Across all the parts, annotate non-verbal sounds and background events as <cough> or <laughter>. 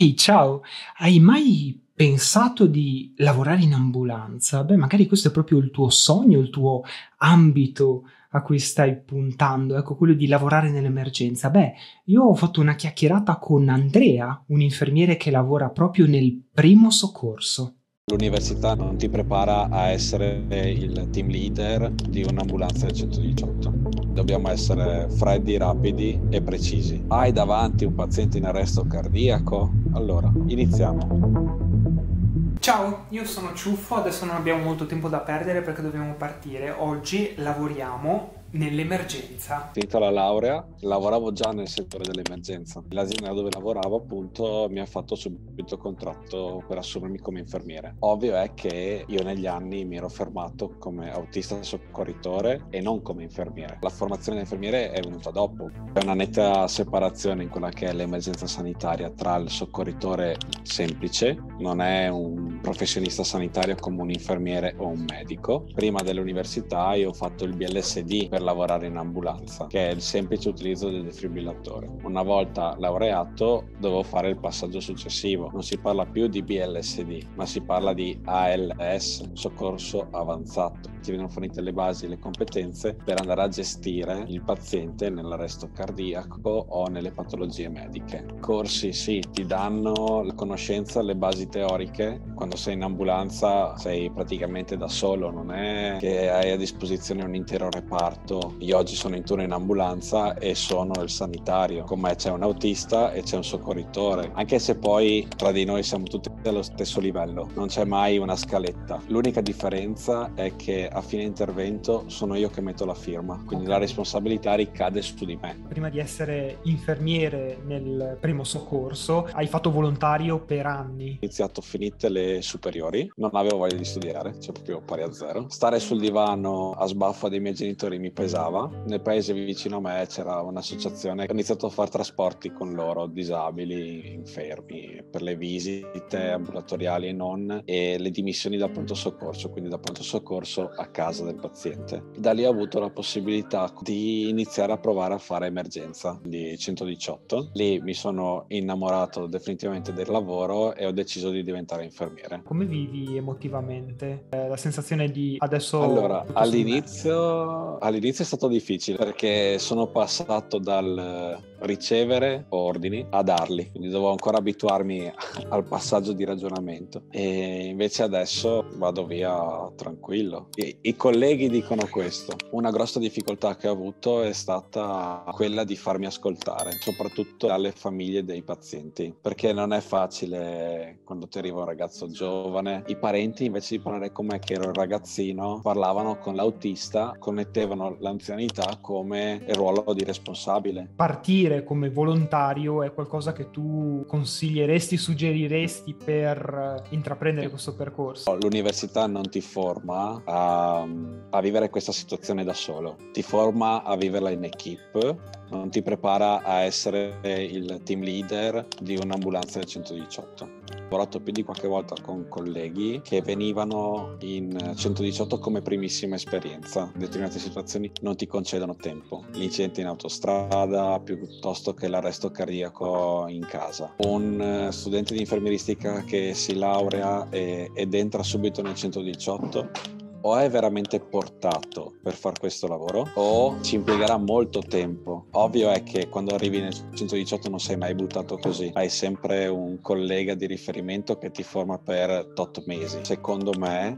Ehi, ciao, hai mai pensato di lavorare in ambulanza? Beh, magari questo è proprio il tuo sogno, il tuo ambito a cui stai puntando, ecco, quello di lavorare nell'emergenza. Beh, io ho fatto una chiacchierata con Andrea, un infermiere che lavora proprio nel primo soccorso. L'università non ti prepara a essere il team leader di un'ambulanza del 118. Dobbiamo essere freddi, rapidi e precisi. Hai davanti un paziente in arresto cardiaco? Allora, iniziamo. Ciao, io sono Ciuffo, adesso non abbiamo molto tempo da perdere perché dobbiamo partire. Oggi lavoriamo nell'emergenza. Finita la laurea, lavoravo già nel settore dell'emergenza. L'azienda dove lavoravo appunto mi ha fatto subito contratto per assumermi come infermiere. Ovvio è che io negli anni mi ero fermato come autista soccorritore e non come infermiere. La formazione da infermiere è venuta dopo. C'è una netta separazione in quella che è l'emergenza sanitaria tra il soccorritore semplice, non è un professionista sanitario come un infermiere o un medico. Prima dell'università io ho fatto il BLSD per lavorare in ambulanza, che è il semplice utilizzo del defibrillatore. Una volta laureato dovevo fare il passaggio successivo. Non si parla più di BLSD, ma si parla di ALS, soccorso avanzato. Ti vengono fornite le basi e le competenze per andare a gestire il paziente nell'arresto cardiaco o nelle patologie mediche. Corsi sì, ti danno la conoscenza, le basi teoriche. Quando sei in ambulanza sei praticamente da solo, non è che hai a disposizione un intero reparto fatto io oggi sono in turno in ambulanza e sono il sanitario, con me c'è un autista e c'è un soccorritore, anche se poi tra di noi siamo tutti allo stesso livello, non c'è mai una scaletta. L'unica differenza è che a fine intervento sono io che metto la firma, quindi okay. la responsabilità ricade su di me. Prima di essere infermiere nel primo soccorso, hai fatto volontario per anni. Ho iniziato finite le superiori, non avevo voglia di studiare, cioè proprio pari a zero. Stare sul divano a sbaffa dei miei genitori mi pesava. Nel paese vicino a me c'era un'associazione che ha iniziato a fare trasporti con loro, disabili, infermi, per le visite ambulatoriali e non, e le dimissioni da pronto soccorso, quindi da pronto soccorso a casa del paziente. Da lì ho avuto la possibilità di iniziare a provare a fare emergenza di 118. Lì mi sono innamorato definitivamente del lavoro e ho deciso di diventare infermiere. Come vivi emotivamente? Eh, la sensazione di adesso... Allora, all'inizio, all'inizio All'inizio è stato difficile perché sono passato dal ricevere ordini a darli, quindi dovevo ancora abituarmi <laughs> al passaggio di ragionamento e invece adesso vado via tranquillo. I, I, colleghi dicono questo. Una grossa difficoltà che ho avuto è stata quella di farmi ascoltare, soprattutto dalle famiglie dei pazienti, perché non è facile quando ti arriva un ragazzo giovane. I parenti invece di parlare con me che ero un ragazzino, parlavano con l'autista, connettevano l'anzianità come il ruolo di responsabile. Partire come volontario è qualcosa che tu consiglieresti, suggeriresti per intraprendere questo percorso? L'università non ti forma a, a vivere questa situazione da solo, ti forma a viverla in equipe non ti prepara a essere il team leader di un'ambulanza del 118. Ho lavorato più di qualche volta con colleghi che venivano in 118 come primissima esperienza. In determinate situazioni non ti concedono tempo. L'incidente in autostrada piuttosto che l'arresto cardiaco in casa. Un studente di infermieristica che si laurea ed entra subito nel 118 o è veramente portato per fare questo lavoro o ci impiegherà molto tempo. Ovvio è che quando arrivi nel 118 non sei mai buttato così, hai sempre un collega di riferimento che ti forma per tot mesi. Secondo me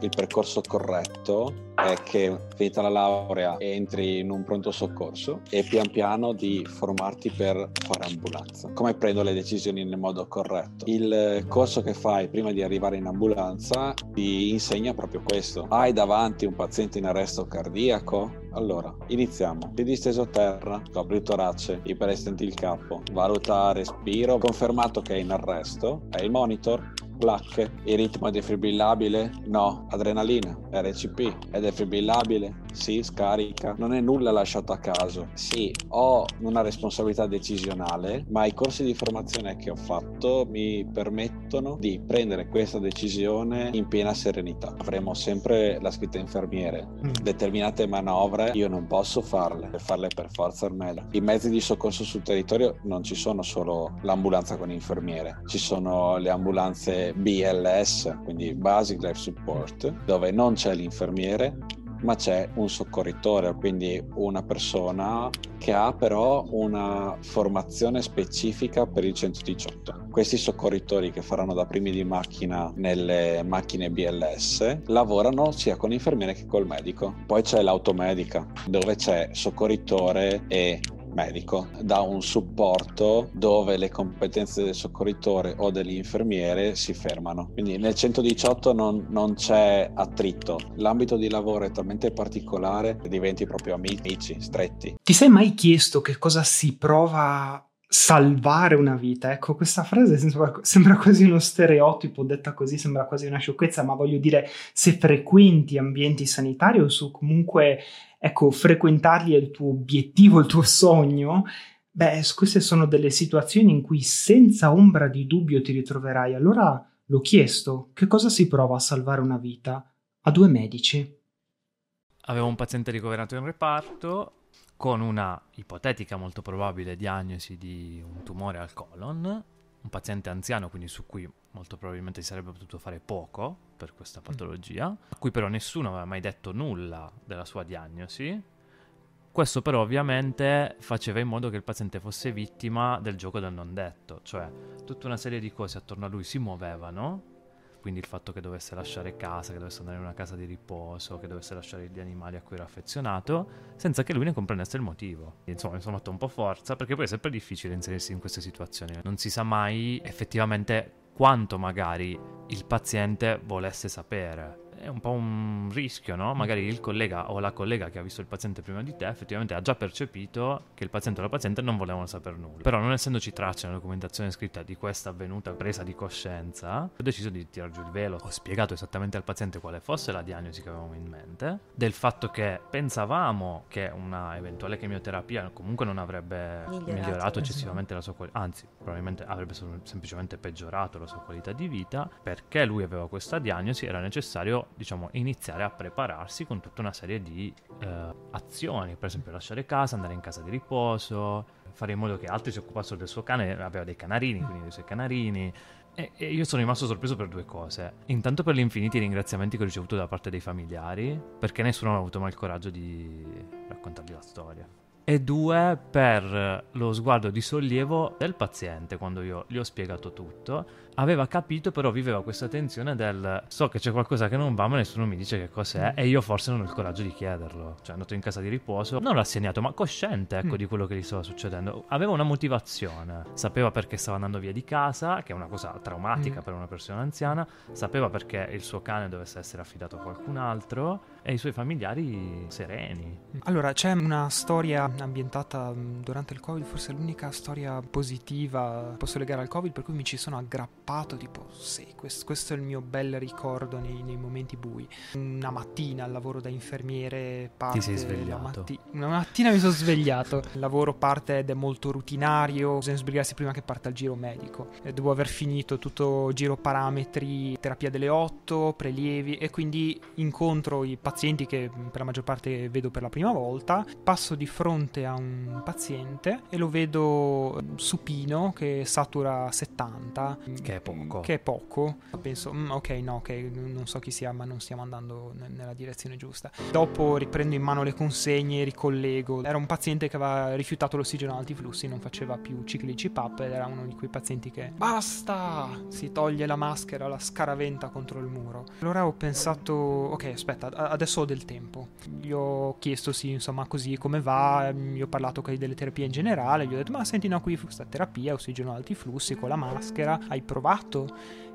il percorso corretto è che finita la laurea entri in un pronto soccorso e pian piano di formarti per fare ambulanza. Come prendo le decisioni nel modo corretto? Il corso che fai prima di arrivare in ambulanza ti insegna proprio questo. Hai davanti un paziente in arresto cardiaco? Allora, iniziamo. Piedi steso a terra, copri il torace, iperestenti il capo, valuta respiro, confermato che è in arresto, hai il monitor, placche, il ritmo defibrillabile? No, adrenalina, RCP, è defibrillabile? sì, scarica, non è nulla lasciato a caso. Sì, ho una responsabilità decisionale, ma i corsi di formazione che ho fatto mi permettono di prendere questa decisione in piena serenità. Avremo sempre la scritta infermiere. Mm. Determinate manovre io non posso farle, per farle per forza al meglio. I mezzi di soccorso sul territorio non ci sono solo l'ambulanza con infermiere, ci sono le ambulanze BLS, quindi Basic Life Support, dove non c'è l'infermiere, ma c'è un soccorritore, quindi una persona che ha però una formazione specifica per il 118. Questi soccorritori che faranno da primi di macchina nelle macchine BLS lavorano sia con l'infermiere che col medico. Poi c'è l'automedica dove c'è soccorritore e medico dà un supporto dove le competenze del soccorritore o dell'infermiere si fermano. Quindi nel 118 non, non c'è attrito, l'ambito di lavoro è talmente particolare che diventi proprio amici stretti. Ti sei mai chiesto che cosa si prova salvare una vita. Ecco, questa frase sembra, quasi uno stereotipo, detta così sembra quasi una sciocchezza, ma voglio dire, se frequenti ambienti sanitari o su comunque ecco, frequentarli è il tuo obiettivo, il tuo sogno, beh, queste sono delle situazioni in cui senza ombra di dubbio ti ritroverai. Allora l'ho chiesto, che cosa si prova a salvare una vita? A due medici. Avevo un paziente ricoverato in reparto con una ipotetica molto probabile diagnosi di un tumore al colon un paziente anziano, quindi su cui molto probabilmente si sarebbe potuto fare poco per questa mm. patologia, a cui però nessuno aveva mai detto nulla della sua diagnosi. Questo però ovviamente faceva in modo che il paziente fosse vittima del gioco del non detto, cioè tutta una serie di cose attorno a lui si muovevano quindi il fatto che dovesse lasciare casa, che dovesse andare in una casa di riposo, che dovesse lasciare gli animali a cui era affezionato, senza che lui ne comprendesse il motivo. Insomma, mi sono fatto un po' forza, perché poi è sempre difficile inserirsi in queste situazioni. Non si sa mai effettivamente quanto magari il paziente volesse sapere è un po' un rischio, no? Magari il collega o la collega che ha visto il paziente prima di te effettivamente ha già percepito che il paziente o la paziente non volevano sapere nulla. Però non essendoci traccia nella documentazione scritta di questa avvenuta presa di coscienza, ho deciso di tirar giù il velo. Ho spiegato esattamente al paziente quale fosse la diagnosi che avevamo in mente, del fatto che pensavamo che una eventuale chemioterapia comunque non avrebbe migliorato, migliorato eccessivamente la sua qualità, anzi probabilmente avrebbe semplicemente peggiorato la sua qualità di vita, perché lui aveva questa diagnosi era necessario diciamo, iniziare a prepararsi con tutta una serie di eh, azioni, per esempio lasciare casa, andare in casa di riposo, fare in modo che altri si occupassero del suo cane, aveva dei canarini, quindi dei suoi canarini. E, e io sono rimasto sorpreso per due cose. Intanto per gli infiniti ringraziamenti che ho ricevuto da parte dei familiari, perché nessuno ha avuto mai il coraggio di raccontargli la storia e due per lo sguardo di sollievo del paziente quando io gli ho spiegato tutto aveva capito, però viveva questa tensione del so che c'è qualcosa che non va, ma nessuno mi dice che cos'è mm. e io forse non ho il coraggio di chiederlo. Cioè, è andato in casa di riposo, non rassegnato, ma cosciente, ecco, mm. di quello che gli stava succedendo. Aveva una motivazione, sapeva perché stava andando via di casa, che è una cosa traumatica mm. per una persona anziana, sapeva perché il suo cane dovesse essere affidato a qualcun altro e i suoi familiari sereni. Allora, c'è una storia ambientata mm, durante il Covid, forse l'unica storia positiva posso legare al Covid, per cui mi ci sono aggrappato tipo sì, questo, questo è il mio bel ricordo nei, nei, momenti bui. Una mattina al lavoro da infermiere parte... Ti sei svegliato? Matti- una mattina mi sono svegliato, il lavoro parte ed è molto rutinario, bisogna sbrigarsi prima che parta il giro medico. Devo aver finito tutto giro parametri, terapia delle 8, prelievi e quindi incontro i pazienti che per la maggior parte vedo per la prima volta, passo di fronte a un paziente e lo vedo supino che satura 70. Che è poco. Che è poco. Penso, ok, no, ok, non so chi sia, ma non stiamo andando nella direzione giusta. Dopo riprendo in mano le consegne, ricollego. Era un paziente che aveva rifiutato l'ossigeno ad alti flussi, non faceva più cicli CPAP ed era uno di quei pazienti che basta! Si toglie la maschera, la scaraventa contro il muro. Allora ho pensato, ok, aspetta, adesso ho del tempo. Gli ho chiesto sì, insomma, così come va, gli ho parlato delle terapie in generale, gli ho detto, ma senti, no, qui questa terapia, ossigeno alti flussi con la maschera, hai provato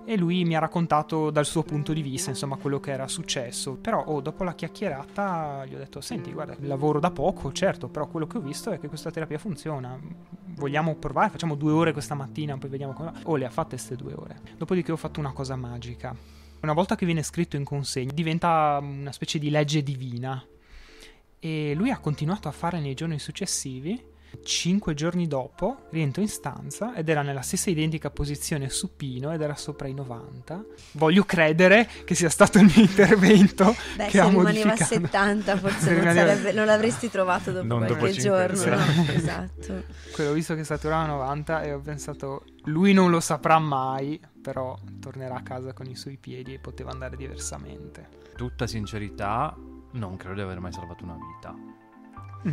e lui mi ha raccontato dal suo punto di vista, insomma, quello che era successo. Però, oh, dopo la chiacchierata, gli ho detto: Senti, guarda, lavoro da poco, certo, però quello che ho visto è che questa terapia funziona. Vogliamo provare? Facciamo due ore questa mattina, poi vediamo come va. Oh, le ha fatte queste due ore. Dopodiché ho fatto una cosa magica. Una volta che viene scritto in consegna, diventa una specie di legge divina. E lui ha continuato a fare nei giorni successivi Cinque giorni dopo rientro in stanza ed era nella stessa identica posizione supino ed era sopra i 90. Voglio credere che sia stato il mio intervento Beh, che se ha rimaneva a modificato. 70 forse Se non, rimaneva- sarebbe- non l'avresti trovato dopo Non dopo qualche cinque giorno. no? Esatto. Quello visto che saturava 90 e ho pensato lui non lo saprà mai, però tornerà a casa con i suoi piedi e poteva andare diversamente. Tutta sincerità, non credo di aver mai salvato una vita.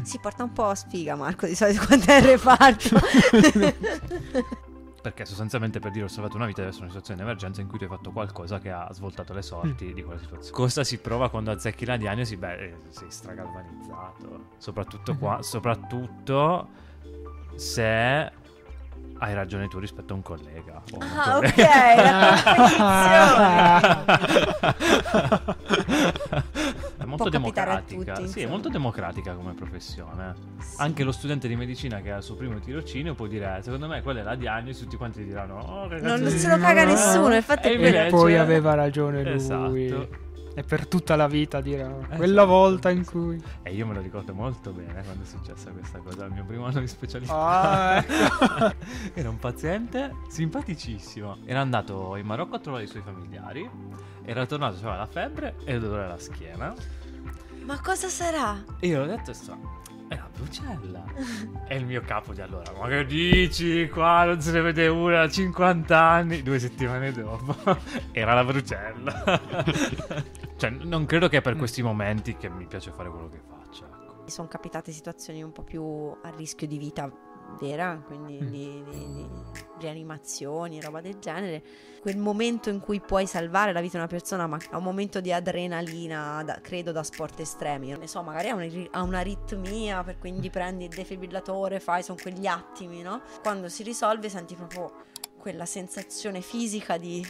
Si porta un po' a sfiga Marco di solito quando è in reparto. <laughs> Perché sostanzialmente per dire ho salvato una vita deve essere una situazione di emergenza in cui tu hai fatto qualcosa che ha svoltato le sorti di quella situazione. Cosa si prova quando azzecchi la diagnosi? Beh, eh, sei stragalvanizzato. Soprattutto qua, soprattutto se hai ragione tu rispetto a un collega. Ah, ok, collega. È <laughs> <laughs> molto democratica. tutti, sì, è molto democratica come professione. Anche lo studente di medicina che ha il suo primo tirocinio può dire: Secondo me quella è la diagnosi. Tutti quanti ti diranno: Oh, Non cazzo se di- lo caga No. nessuno, infatti E invece- poi aveva ragione lui. Esatto. E per tutta la vita dirà Esatto. quella volta in cui... E io me lo ricordo molto bene quando è successa questa cosa al mio primo anno di specialità. Ah, ecco. <laughs> Era un paziente simpaticissimo. Era andato in Marocco a trovare i suoi familiari. Era tornato, aveva la febbre e il dolore alla schiena. Ma cosa sarà? E io l'ho detto e sto. È la brucella. <laughs> e il mio capo di allora. Ma che dici? Qua non se ne vede una da 50 anni. Due settimane dopo. <laughs> Era la brucella. <laughs> cioè, non credo che è per questi momenti che mi piace fare quello che faccio. Ecco. Mi sono capitate situazioni un po' più a rischio di vita vera, quindi Mm. di, di- di rianimazioni, roba del genere. Quel momento in cui puoi salvare la vita di una persona, ma è un momento di adrenalina, da- credo da sport estremi. Non ne so, magari ha, un'ari- ha un'aritmia, per quindi prendi il defibrillatore, fai, sono quegli attimi, no? Quando si risolve senti proprio quella sensazione fisica di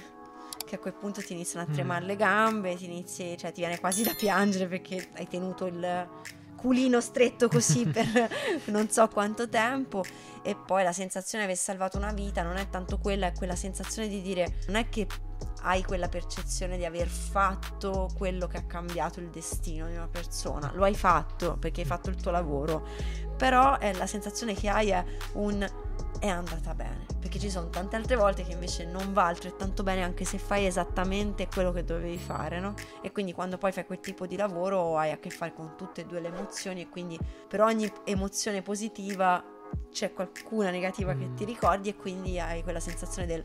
che a quel punto ti iniziano a tremare Mm. le gambe, ti inizi, cioè ti viene quasi da piangere perché hai tenuto il culino stretto così <laughs> per non so quanto tempo e poi la sensazione di aver salvato una vita non è tanto quella, è quella sensazione di dire non è che hai quella percezione di aver fatto quello che ha cambiato il destino di una persona, lo hai fatto perché hai fatto il tuo lavoro, però è la sensazione che hai è un è andata bene, perché ci sono tante altre volte che invece non va altrettanto bene anche se fai esattamente quello che dovevi fare, no? E quindi quando poi fai quel tipo di lavoro hai a che fare con tutte e due le emozioni e quindi per ogni emozione positiva c'è qualcuna negativa che ti ricordi e quindi hai quella sensazione del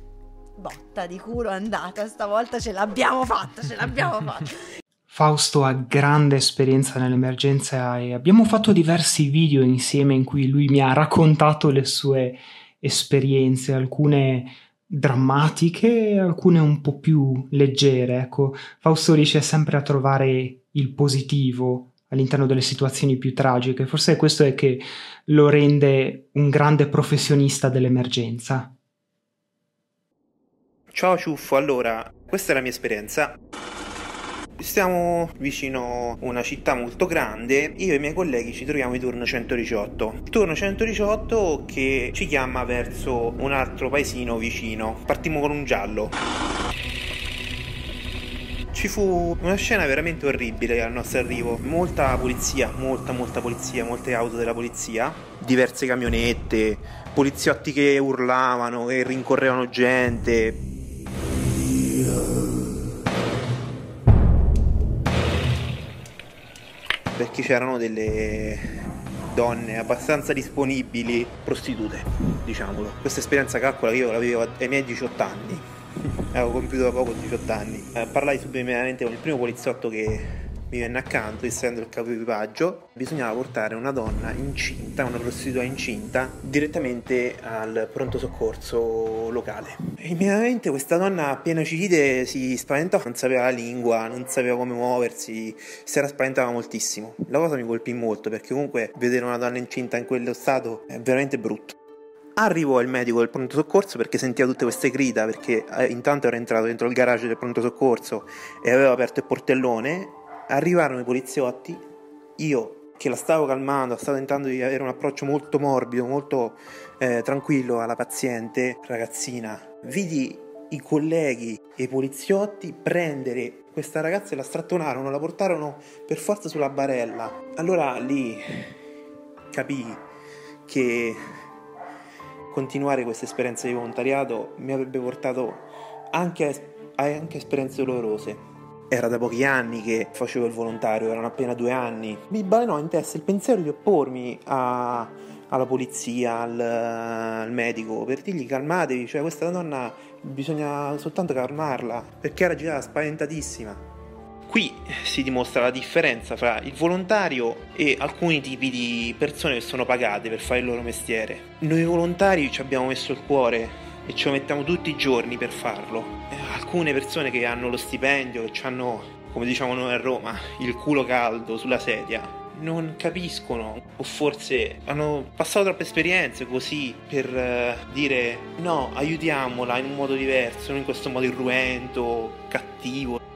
botta di culo è andata, stavolta ce l'abbiamo fatta, ce l'abbiamo <laughs> fatta. Fausto ha grande esperienza nell'emergenza e abbiamo fatto diversi video insieme in cui lui mi ha raccontato le sue esperienze, alcune drammatiche, alcune un po' più leggere. Ecco, Fausto riesce sempre a trovare il positivo all'interno delle situazioni più tragiche. Forse questo è che lo rende un grande professionista dell'emergenza. Ciao Ciuffo, allora, questa è la mia esperienza. Stiamo vicino a una città molto grande, io e i miei colleghi ci troviamo in turno 118. Turno 118 che ci chiama verso un altro paesino vicino. Partimmo con un giallo. Ci fu una scena veramente orribile al nostro arrivo. Molta polizia, molta molta polizia, molte auto della polizia, diverse camionette, poliziotti che urlavano, che rincorrevano gente, perché c'erano delle donne abbastanza disponibili, prostitute, diciamolo. Questa esperienza calcola che io l'avevo ai miei 18 anni, avevo compiuto da poco 18 anni. Eh, parlai subito immediatamente con il primo poliziotto che mi venne accanto, essendo il capo equipaggio, bisognava portare una donna incinta, una prostituta incinta, direttamente al pronto soccorso locale. E immediatamente questa donna appena ci vide si spaventò, non sapeva la lingua, non sapeva come muoversi, si era spaventata moltissimo. La cosa mi colpì molto perché comunque vedere una donna incinta in quello stato è veramente brutto. Arrivò il medico del pronto soccorso perché sentiva tutte queste grida perché eh, intanto era entrato dentro il garage del pronto soccorso e aveva aperto il portellone arrivarono i poliziotti, io che la stavo calmando, stavo tentando di avere un approccio molto morbido, molto eh, tranquillo alla paziente ragazzina, vidi i colleghi e i poliziotti prendere questa ragazza e la strattonarono, la portarono per forza sulla barella. Allora lì capii che continuare questa esperienza di volontariato mi avrebbe portato anche a, anche esperienze dolorose. Era da pochi anni che facevo il volontario, erano appena due anni. Mi balenò in testa il pensiero di oppormi a, alla polizia, al, al, medico, per dirgli calmatevi, cioè questa donna bisogna soltanto calmarla, perché era già spaventatissima. Qui si dimostra la differenza fra il volontario e alcuni tipi di persone che sono pagate per fare il loro mestiere. Noi volontari ci abbiamo messo il cuore e ci mettiamo tutti i giorni per farlo. Eh, alcune persone che hanno lo stipendio, che hanno, come diciamo noi a Roma, il culo caldo sulla sedia, non capiscono o forse hanno passato troppe esperienze così per uh, dire no, aiutiamola in un modo diverso, non in questo modo irruento, cattivo.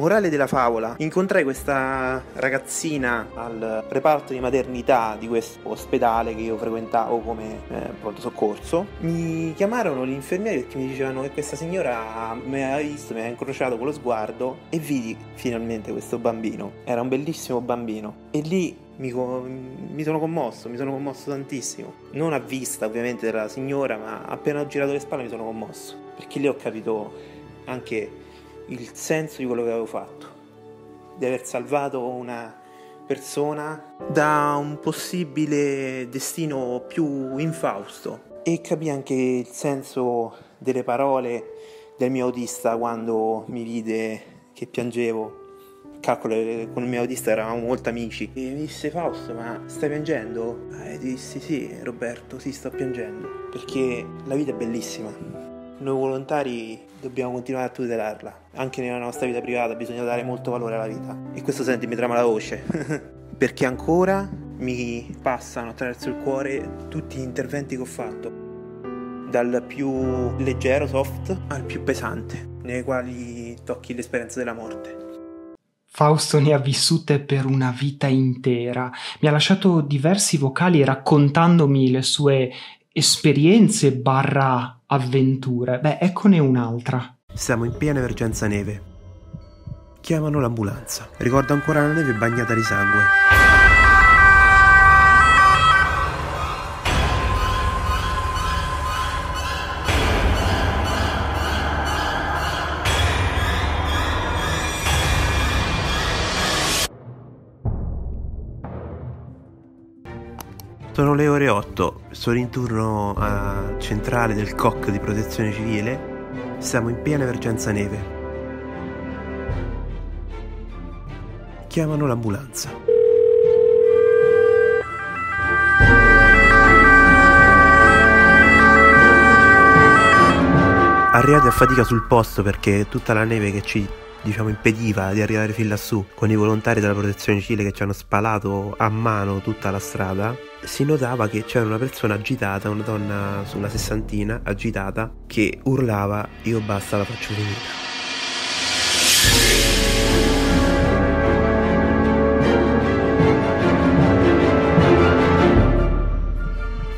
Morale della favola, incontrai questa ragazzina al reparto di maternità di questo ospedale che io frequentavo come eh, pronto soccorso. Mi chiamarono gli infermieri perché mi dicevano che questa signora mi aveva visto, mi aveva incrociato con lo sguardo e vidi finalmente questo bambino. Era un bellissimo bambino. E lì mi, mi, sono commosso, mi sono commosso tantissimo. Non a vista ovviamente della signora, ma appena ho girato le spalle mi sono commosso. Perché lì ho capito anche il senso di quello che avevo fatto, di aver salvato una persona da un possibile destino più infausto e capì anche il senso delle parole del mio autista quando mi vide che piangevo. Calcolo con il mio autista eravamo molto amici. E mi disse Fausto, ma stai piangendo? E dissi sì, Roberto, sì, sto piangendo. Perché la vita è bellissima. Noi volontari dobbiamo continuare a tutelarla. Anche nella nostra vita privata bisogna dare molto valore alla vita. E questo senti mi trama la voce. <laughs> Perché ancora mi passano attraverso il cuore tutti gli interventi che ho fatto. Dal più leggero, soft, al più pesante, nei quali tocchi l'esperienza della morte. Fausto ne ha vissute per una vita intera. Mi ha lasciato diversi vocali raccontandomi le sue esperienze barra avventure. Beh, eccone un'altra. Siamo in piena emergenza neve. Chiamano l'ambulanza. Ricordo ancora la neve bagnata di sangue. Sono le ore 8, sono in turno a centrale del COC di protezione civile, siamo in piena emergenza neve. Chiamano l'ambulanza. Arrivati a fatica sul posto perché tutta la neve che ci diciamo, impediva di arrivare fin lassù con i volontari della protezione civile che ci hanno spalato a mano tutta la strada, si notava che c'era una persona agitata, una donna sulla sessantina agitata, che urlava io basta la faccio finita.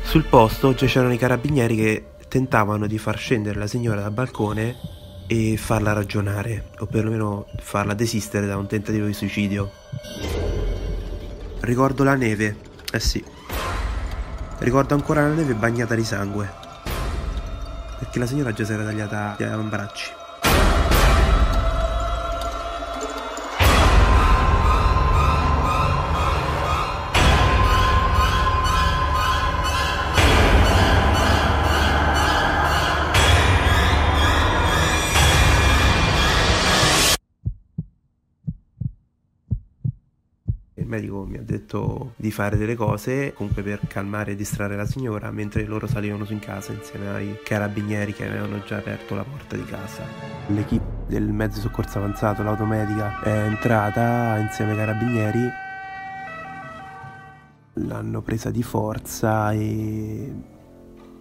Sul posto c'erano i carabinieri che tentavano di far scendere la signora dal balcone e farla ragionare, o perlomeno farla desistere da un tentativo di suicidio. Ricordo la neve, eh sì. Ricordo ancora la neve bagnata di sangue. Perché la signora già si era tagliata gli avambracci. Medico mi ha detto di fare delle cose comunque per calmare e distrarre la signora mentre loro salivano su in casa insieme ai carabinieri che avevano già aperto la porta di casa. L'equipe del mezzo soccorso avanzato, l'automedica, è entrata insieme ai carabinieri. L'hanno presa di forza e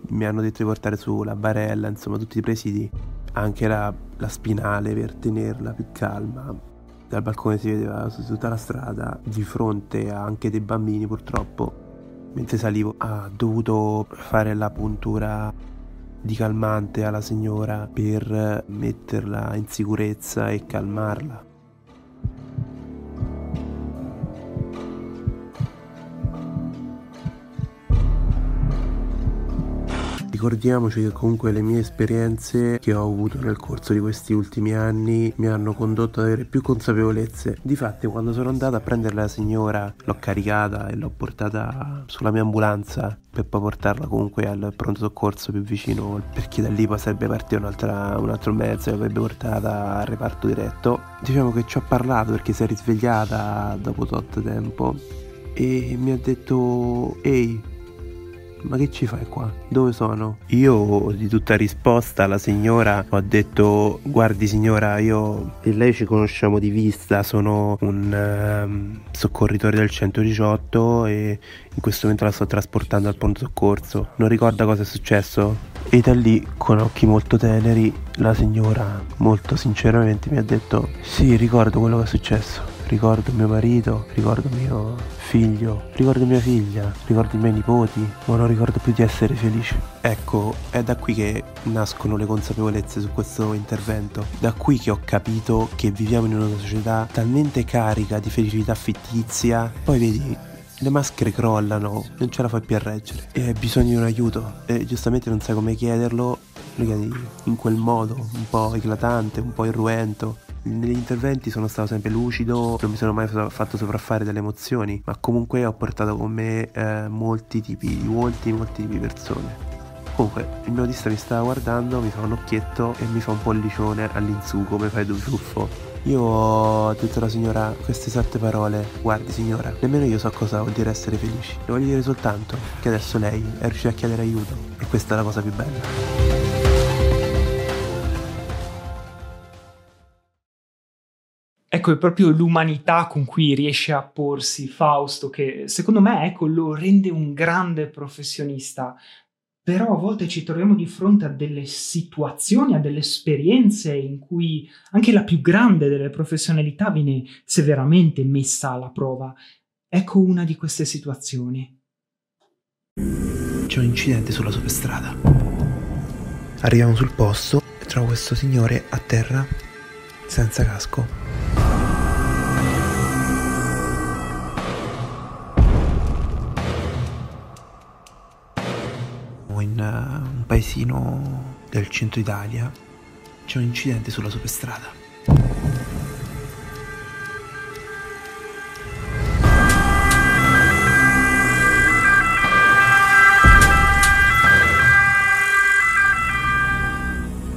mi hanno detto di portare su la barella, insomma tutti i presidi, anche la, la spinale per tenerla più calma dal balcone si vedeva su tutta la strada, di fronte anche dei bambini purtroppo. Mentre salivo ha dovuto fare la puntura di calmante alla signora per metterla in sicurezza e calmarla. Ricordiamoci che comunque le mie esperienze che ho avuto nel corso di questi ultimi anni mi hanno condotto ad avere più consapevolezze. Difatti quando sono andato a prendere la signora l'ho caricata e l'ho portata sulla mia ambulanza per poi portarla comunque al pronto soccorso più vicino perché da lì poi sarebbe partito un altro mezzo e l'avrebbe portata al reparto diretto. Diciamo che ci ho parlato perché si è risvegliata dopo tot tempo e mi ha detto ehi ma che ci fai qua? Dove sono? Io di tutta risposta alla signora ho detto guardi signora io e lei ci conosciamo di vista, sono un um, soccorritore del 118 e in questo momento la sto trasportando al pronto soccorso. Non ricorda cosa è successo? E da lì, con occhi molto teneri, la signora molto sinceramente mi ha detto sì ricordo quello che è successo ricordo mio marito, ricordo mio figlio, ricordo mia figlia, ricordo i miei nipoti, ma non ricordo più di essere felice. Ecco, è da qui che nascono le consapevolezze su questo intervento, da qui che ho capito che viviamo in una società talmente carica di felicità fittizia, poi vedi le maschere crollano, non ce la fai più a reggere. E hai bisogno di un aiuto. E giustamente non sai come chiederlo, in quel modo, un po' eclatante, un po' irruento negli interventi sono stato sempre lucido, non mi sono mai fatto sopraffare dalle emozioni, ma comunque ho portato con me eh, molti tipi di volti, molti tipi di persone. Comunque, il mio autista mi stava guardando, mi fa un occhietto e mi fa un pollicione all'insù come fai tu ciuffo. Io ho detto alla signora queste esatte parole, guardi signora, nemmeno io so cosa vuol dire essere felici. Le voglio dire soltanto che adesso lei è riuscita a chiedere aiuto e questa è la cosa più bella. Ecco, è proprio l'umanità con cui riesce a porsi Fausto che secondo me ecco, lo rende un grande professionista. Però a volte ci troviamo di fronte a delle situazioni, a delle esperienze in cui anche la più grande delle professionalità viene severamente messa alla prova. Ecco una di queste situazioni. C'è un incidente sulla superstrada. Arriviamo sul posto e trovo questo signore a terra senza casco. Paesino del centro Italia c'è un incidente sulla superstrada.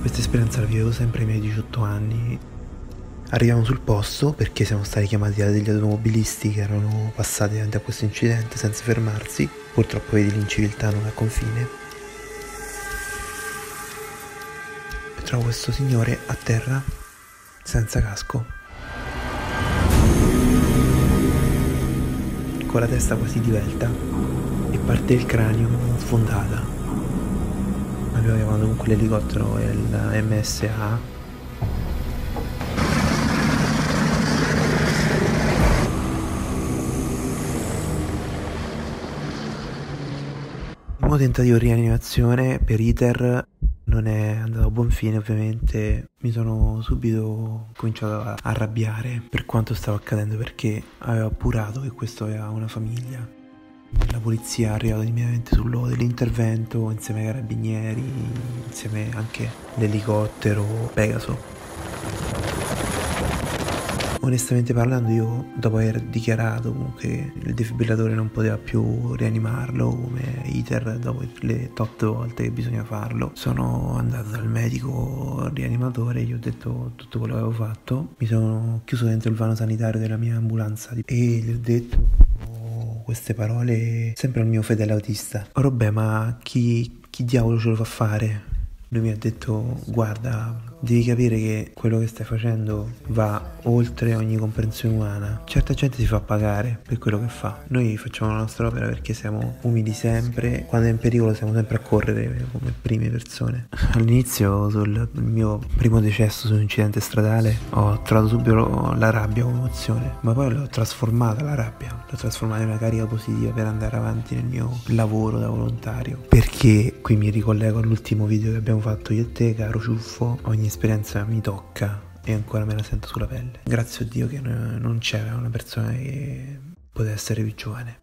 Questa esperienza la vivevo sempre ai miei 18 anni. Arriviamo sul posto perché siamo stati chiamati da degli automobilisti che erano passati davanti a questo incidente senza fermarsi. Purtroppo vedi l'inciviltà non ha confine trovo questo signore a terra senza casco. Con la testa quasi divelta e parte del cranio sfondata. Abbiamo chiamato comunque l'elicottero e il MSA tentativo di rianimazione per ITER non è andato a buon fine ovviamente mi sono subito cominciato a arrabbiare per quanto stava accadendo perché avevo appurato che questo aveva una famiglia. La polizia è arrivata immediatamente sul luogo dell'intervento insieme ai carabinieri insieme anche all'elicottero Pegaso Onestamente parlando io dopo aver dichiarato che il defibrillatore non poteva più rianimarlo come ITER dopo le tot volte che bisogna farlo, sono andato dal medico rianimatore gli ho detto tutto quello che avevo fatto, mi sono chiuso dentro il vano sanitario della mia ambulanza e gli ho detto queste parole sempre al mio fedele autista. Vabbè ma chi, chi diavolo ce lo fa fare? Lui mi ha detto guarda devi capire che quello che stai facendo va oltre ogni comprensione umana. Certa gente si fa pagare per quello che fa. Noi facciamo la nostra opera perché siamo umili sempre, quando è in pericolo siamo sempre a correre come prime persone. All'inizio sul mio primo decesso su un incidente stradale ho trovato subito la rabbia come emozione, ma poi l'ho trasformata la rabbia, l'ho trasformata in una carica positiva per andare avanti nel mio lavoro da volontario. Perché qui mi ricollego all'ultimo video che abbiamo fatto io e te, caro Ciuffo, ogni esperienza mi tocca e ancora me la sento sulla pelle. Grazie a Dio che non c'era una persona che poteva essere più giovane.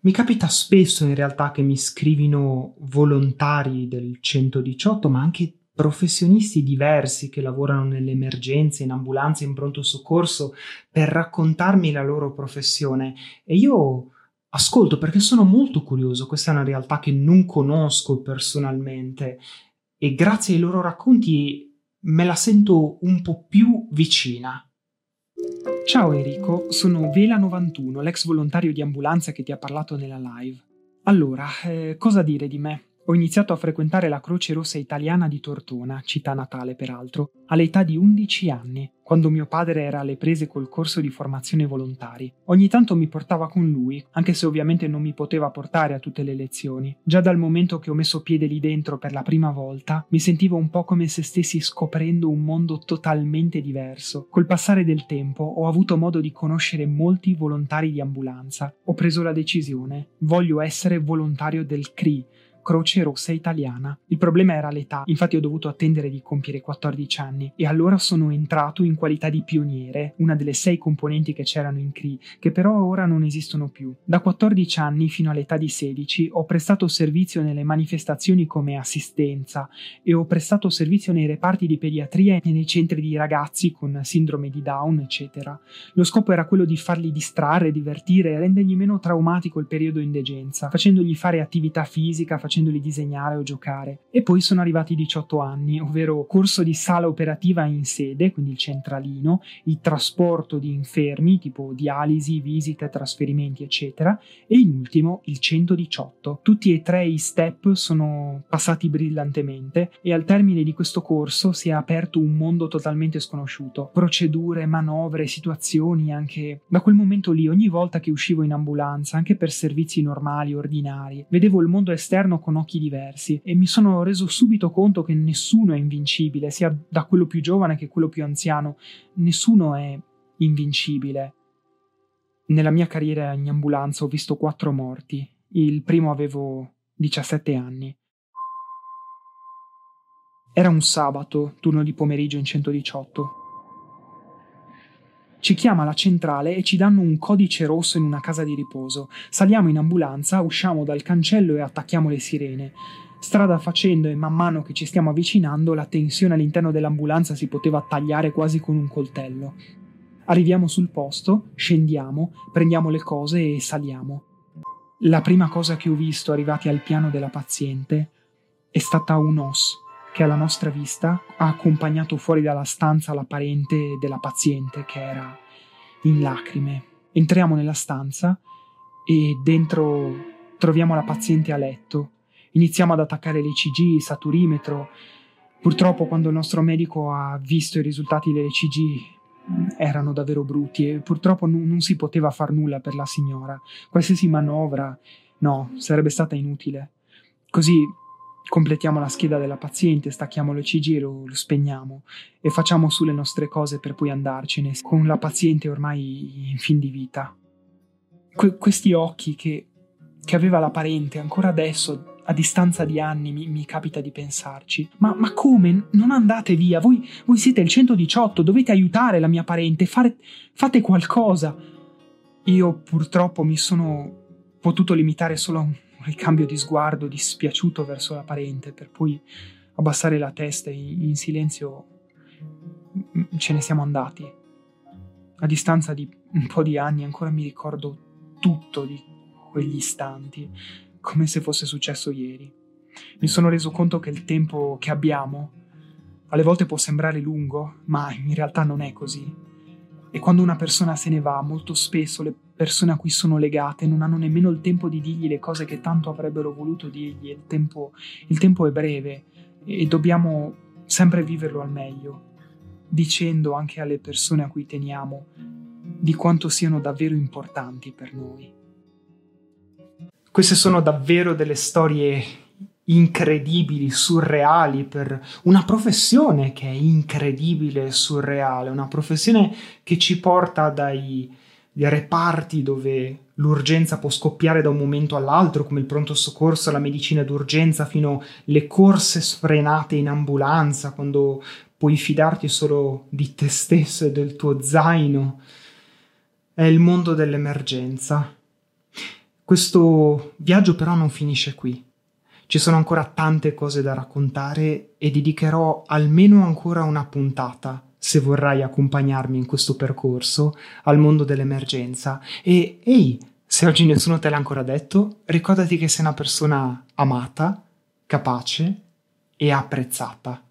Mi capita spesso in realtà che mi scrivino volontari del 118, ma anche professionisti diversi che lavorano nelle emergenze, in ambulanza, in pronto soccorso, per raccontarmi la loro professione. E io ascolto perché sono molto curioso, questa è una realtà che non conosco personalmente e grazie ai loro racconti me la sento un po' più vicina. Ciao Enrico, sono Vela91, l'ex volontario di ambulanza che ti ha parlato nella live. Allora, eh, cosa dire di me? Ho iniziato a frequentare la Croce Rossa Italiana di Tortona, città natale peraltro, all'età di 11 anni, quando mio padre era alle prese col corso di formazione volontari. Ogni tanto mi portava con lui, anche se ovviamente non mi poteva portare a tutte le lezioni. Già dal momento che ho messo piede lì dentro per la prima volta, mi sentivo un po' come se stessi scoprendo un mondo totalmente diverso. Col passare del tempo ho avuto modo di conoscere molti volontari di ambulanza. Ho preso la decisione, voglio essere volontario del CRI, Croce Rossa Italiana. Il problema era l'età, infatti ho dovuto attendere di compiere 14 anni e allora sono entrato in qualità di pioniere, una delle sei componenti che c'erano in CRI, che però ora non esistono più. Da 14 anni fino all'età di 16 ho prestato servizio nelle manifestazioni come assistenza e ho prestato servizio nei reparti di pediatria e nei centri di ragazzi con sindrome di Down, eccetera. Lo scopo era quello di farli distrarre, divertire e rendergli meno traumatico il periodo in degenza, facendogli fare attività fisica, facendo facendoli disegnare o giocare. E poi sono arrivati i 18 anni, ovvero corso di sala operativa in sede, quindi il centralino, il trasporto di infermi, tipo dialisi, visite, trasferimenti, eccetera, e in ultimo il 118. Tutti e tre i step sono passati brillantemente e al termine di questo corso si è aperto un mondo totalmente sconosciuto. Procedure, manovre, situazioni, anche da quel momento lì, ogni volta che uscivo in ambulanza, anche per servizi normali, ordinari, vedevo il mondo esterno con occhi diversi e mi sono reso subito conto che nessuno è invincibile, sia da quello più giovane che quello più anziano, nessuno è invincibile. Nella mia carriera in ambulanza ho visto quattro morti, il primo avevo 17 anni. Era un sabato, turno di pomeriggio in 118. Ci chiama la centrale e ci danno un codice rosso in una casa di riposo. Saliamo in ambulanza, usciamo dal cancello e attacchiamo le sirene. Strada facendo e man mano che ci stiamo avvicinando, la tensione all'interno dell'ambulanza si poteva tagliare quasi con un coltello. Arriviamo sul posto, scendiamo, prendiamo le cose e saliamo. La prima cosa che ho visto arrivati al piano della paziente è stata un os che alla nostra vista ha accompagnato fuori dalla stanza la parente della paziente che era in lacrime. Entriamo nella stanza e dentro troviamo la paziente a letto. Iniziamo ad attaccare l'ECG, saturimetro. Purtroppo quando il nostro medico ha visto i risultati dell'ECG erano davvero brutti e purtroppo n- non si poteva far nulla per la signora. Qualsiasi manovra, no, sarebbe stata inutile. Così completiamo la scheda della paziente, stacchiamo l'ECG e lo, lo spegniamo e facciamo su le nostre cose per poi andarcene con la paziente ormai in fin di vita. Que- questi occhi che, che, aveva la parente ancora adesso, a distanza di anni, mi, mi capita di pensarci. Ma, ma, come? Non andate via, voi, voi, siete il 118, dovete aiutare la mia parente, fare, fate qualcosa. Io purtroppo mi sono potuto limitare solo a un ricambio di sguardo dispiaciuto verso la parente, per poi abbassare la testa e in silenzio ce ne siamo andati. A distanza di un po' di anni ancora mi ricordo tutto di quegli istanti, come se fosse successo ieri. Mi sono reso conto che il tempo che abbiamo alle volte può sembrare lungo, ma in realtà non è così. E quando una persona se ne va, molto spesso le persone a cui sono legate non hanno nemmeno il tempo di dirgli le cose che tanto avrebbero voluto dirgli. Il tempo, il tempo è breve e dobbiamo sempre viverlo al meglio, dicendo anche alle persone a cui teniamo di quanto siano davvero importanti per noi. Queste sono davvero delle storie incredibili, surreali per una professione che è incredibile e surreale, una professione che ci porta dai reparti dove l'urgenza può scoppiare da un momento all'altro, come il pronto soccorso, la medicina d'urgenza, fino alle corse sfrenate in ambulanza, quando puoi fidarti solo di te stesso e del tuo zaino. È il mondo dell'emergenza. Questo viaggio però non finisce qui. Ci sono ancora tante cose da raccontare e dedicherò almeno ancora una puntata, se vorrai accompagnarmi in questo percorso, al mondo dell'emergenza. E ehi, se oggi nessuno te l'ha ancora detto, ricordati che sei una persona amata, capace e apprezzata.